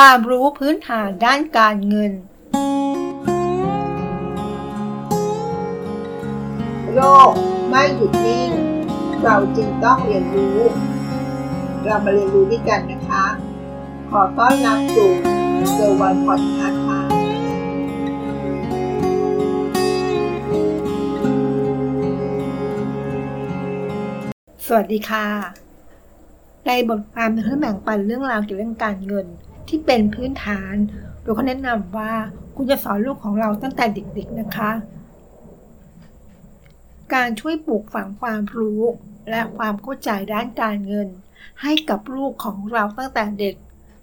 ความรู้พื้นฐานด้านการเงิน โลกไม่หยุดนิ่ง เราจึงต้องเรียนรู้ เรามาเรียนรู้ด้วยกันนะคะ ขอต้อนรับสู่เซอร์วันพอดคาส์ค่ะสวัสดีค่ะ ในบทความเพื่อแบ่งปันเรื่องราวเกี่ยวกับเรื่องการเงิน ที่เป็นพื้นฐาน โดยเขาแนะนำว่าคุณจะสอนลูกของเราตั้งแต่เด็กๆนะคะ การช่วยปลูกฝังความรู้และความเข้าใจด้านการเงิน ให้กับลูกของเราตั้งแต่เด็ก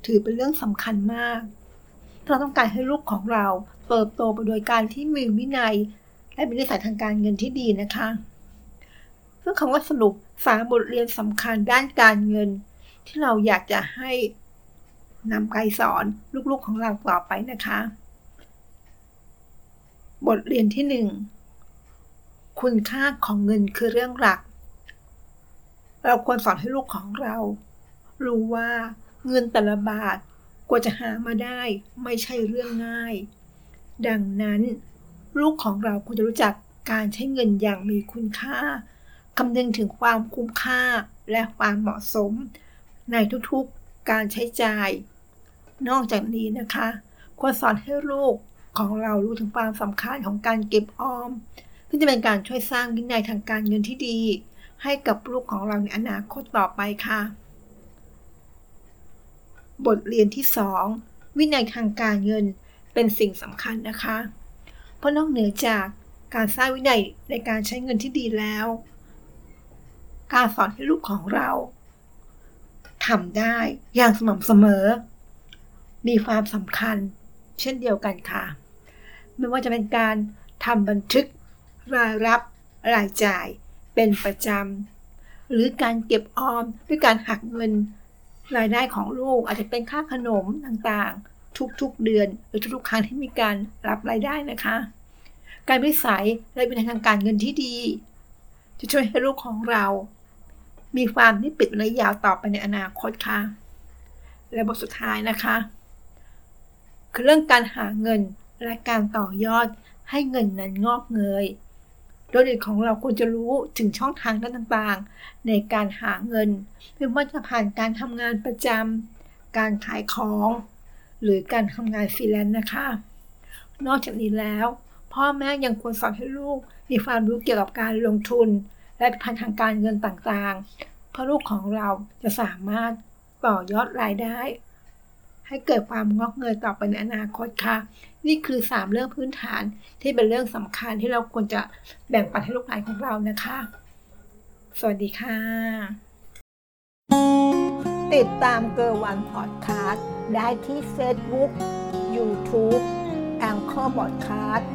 ถือเป็นเรื่องสำคัญมาก เราต้องการให้ลูกของเราเติบโตไปโดยการที่มีวินัย และมีนิสัยทางการเงินที่ดีนะคะซึ่งคำว่าสรุปสามบทเรียนสำคัญด้านการเงิน ที่เราอยากจะให้ นำไปสอนลูกๆของเราต่อไปนะคะ บทเรียนที่หนึ่งคุณค่าของเงินคือเรื่องหลัก เราควรสอนให้ลูกของเรา รู้ว่าเงินแต่ละบาทกว่าจะหามาได้ ไม่ใช่เรื่องง่าย ดังนั้นลูกของเราควรจะรู้จักการใช้เงินอย่างมีคุณค่าคำนึงถึงความคุ้มค่าและความเหมาะสม ในทุกๆการใช้จ่าย นอกจากนี้นะคะ ควรสอนให้ลูกของเรารู้ถึงความสำคัญของการเก็บออมซึ่งจะเป็นการช่วยสร้างวินัยทางการเงินที่ดี ให้กับลูกของเราในอนาคตต่อไปค่ะ บทเรียนที่ 2 วินัยทางการเงินเป็นสิ่งสำคัญนะคะ เพราะนอกเหนือจากการสร้างวินัยในการใช้เงินที่ดีแล้ว การสอนให้ลูกของเราทำได้อย่างสม่ำเสมอ มีความสำคัญ เช่นเดียวกันค่ะ ไม่ว่าจะเป็นการทำบันทึกรายรับรายจ่ายเป็นประจำหรือการเก็บออมด้วยการหักเงินรายได้ของลูกอาจจะเป็นค่าขนมต่างๆ ทุกๆเดือน หรือทุกๆครั้งที่มีการรับรายได้นะคะ การวิสัยและวินัยทางการเงินที่ดี จะช่วยให้ลูกของเรา มีความนิปิดระยะยาวต่อไปในอนาคตค่ะ และบทสุดท้ายนะคะ คือเรื่องการหาเงินและการต่อยอดให้เงินนั้นงอกเงย โดยเด็กของเราควรจะรู้ถึงช่องทางด้านต่างๆ ในการหาเงินไม่ว่าจะผ่านการทำงานประจำการขายของ หรือการทำงานฟรีแลนซ์นะคะ นอกจากนี้แล้ว พ่อแม่ยังควรสอนให้ลูกมีความรู้เกี่ยวกับการลงทุน และพันทางการเงินต่างๆ เพื่อลูกของเราจะสามารถต่อยอดรายได้ ให้เกิดความงอกเงยต่อไปในอนาคตค่ะ นี่คือ 3 เรื่องพื้นฐานที่เป็นเรื่องสำคัญที่เราควรจะแบ่งปันให้ลูกหลานของเรานะคะ สวัสดีค่ะ ติดตามเกอร์วันพอดคาสต์ได้ที่ Facebook YouTube แองเกอร์บอดคาสต์